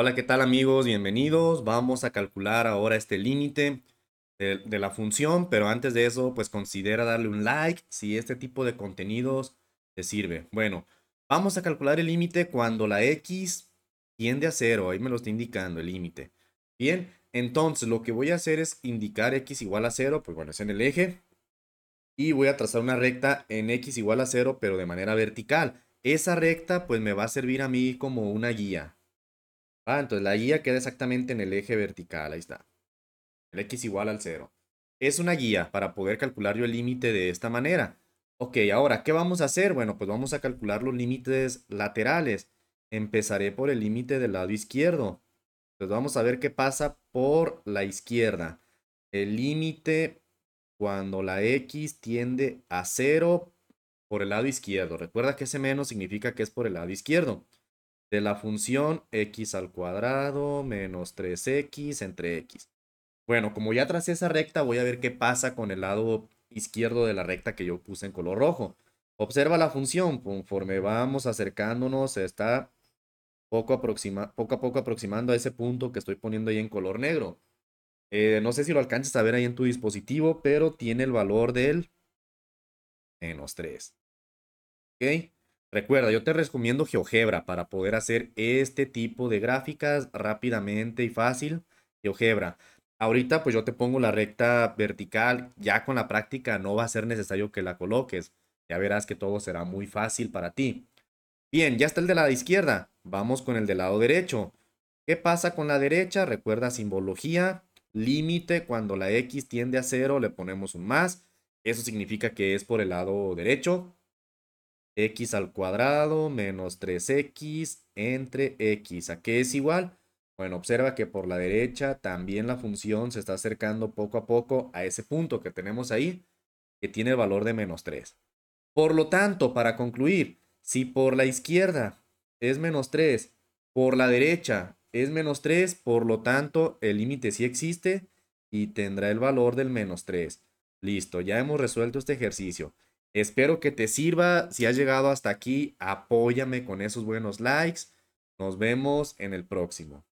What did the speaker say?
Hola, ¿qué tal amigos? Bienvenidos. Vamos a calcular ahora este límite de, la función, pero antes de eso, pues considera darle un like si este tipo de contenidos te sirve. Bueno, vamos a calcular el límite cuando la x tiende a cero. Ahí me lo está indicando el límite. Bien, entonces lo que voy a hacer es indicar x igual a cero, pues bueno, es en el eje. Y voy a trazar una recta en x igual a cero, pero de manera vertical. Esa recta pues me va a servir a mí como una guía. Ah, entonces la guía queda exactamente en el eje vertical, ahí está. El x igual al 0. Es una guía para poder calcular yo el límite de esta manera. Ok, ahora, ¿qué vamos a hacer? Bueno, pues vamos a calcular los límites laterales. Empezaré por el límite del lado izquierdo. Pues vamos a ver qué pasa por la izquierda. El límite cuando la x tiende a 0 por el lado izquierdo. Recuerda que ese menos significa que es por el lado izquierdo de la función x al cuadrado menos 3x entre x. Bueno, como ya tracé esa recta, voy a ver qué pasa con el lado izquierdo de la recta que yo puse en color rojo. Observa la función, conforme vamos acercándonos, se está poco, aproxima, poco a poco aproximando a ese punto que estoy poniendo ahí en color negro. Eh, no sé si lo alcances a ver ahí en tu dispositivo, pero tiene el valor del menos 3. ¿Ok? Recuerda, yo te recomiendo GeoGebra para poder hacer este tipo de gráficas rápidamente y fácil. GeoGebra. Ahorita pues yo te pongo la recta vertical, ya con la práctica no va a ser necesario que la coloques. Ya verás que todo será muy fácil para ti. Bien, ya está el de la izquierda. Vamos con el del lado derecho. ¿Qué pasa con la derecha? Recuerda simbología, límite, cuando la x tiende a cero le ponemos un más. Eso significa que es por el lado derecho x al cuadrado menos 3x entre x. ¿A qué es igual? Bueno, observa que por la derecha también la función se está acercando poco a poco a ese punto que tenemos ahí, que tiene el valor de menos 3. Por lo tanto, para concluir, si por la izquierda es menos 3, por la derecha es menos 3, por lo tanto, el límite sí existe y tendrá el valor del menos 3. Listo, ya hemos resuelto este ejercicio. Espero que te sirva. Si has llegado hasta aquí, apóyame con esos buenos likes. Nos vemos en el próximo.